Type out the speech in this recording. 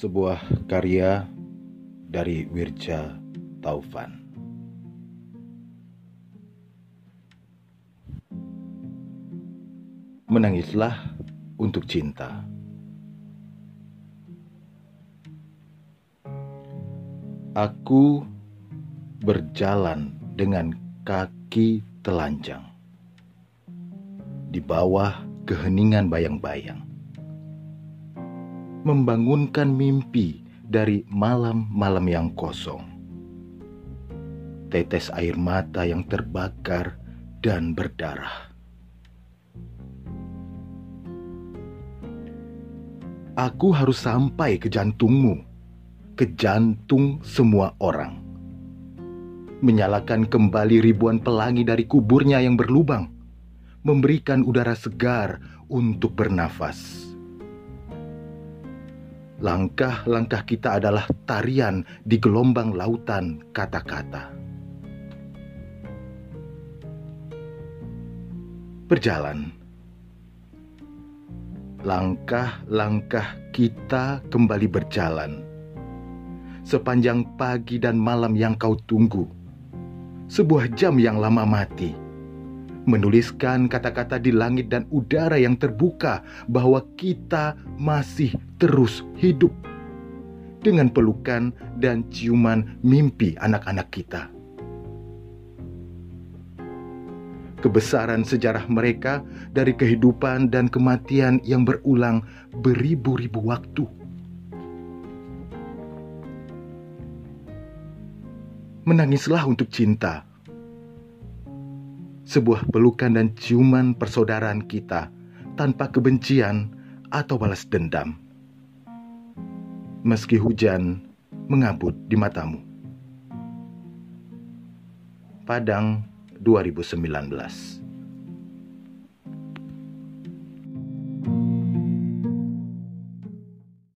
Sebuah karya dari Wirja Taufan. Menangislah untuk cinta. Aku berjalan dengan kaki telanjang di bawah keheningan bayang-bayang, membangunkan mimpi dari malam-malam yang kosong, tetes air mata yang terbakar dan berdarah. Aku harus sampai ke jantungmu, ke jantung semua orang. Menyalakan kembali ribuan pelangi dari kuburnya yang berlubang, memberikan udara segar untuk bernafas. Langkah-langkah kita adalah tarian di gelombang lautan kata-kata. Berjalan langkah-langkah kita kembali berjalan. Sepanjang pagi dan malam yang kau tunggu, sebuah jam yang lama mati, menuliskan kata-kata di langit dan udara yang terbuka bahwa kita masih terus hidup dengan pelukan dan ciuman mimpi anak-anak kita. kebesaran sejarah mereka dari kehidupan dan kematian yang berulang beribu-ribu waktu. Menangislah untuk cinta. Sebuah pelukan dan ciuman persaudaraan kita tanpa kebencian atau balas dendam. Meski hujan mengabut di matamu. Padang 2019.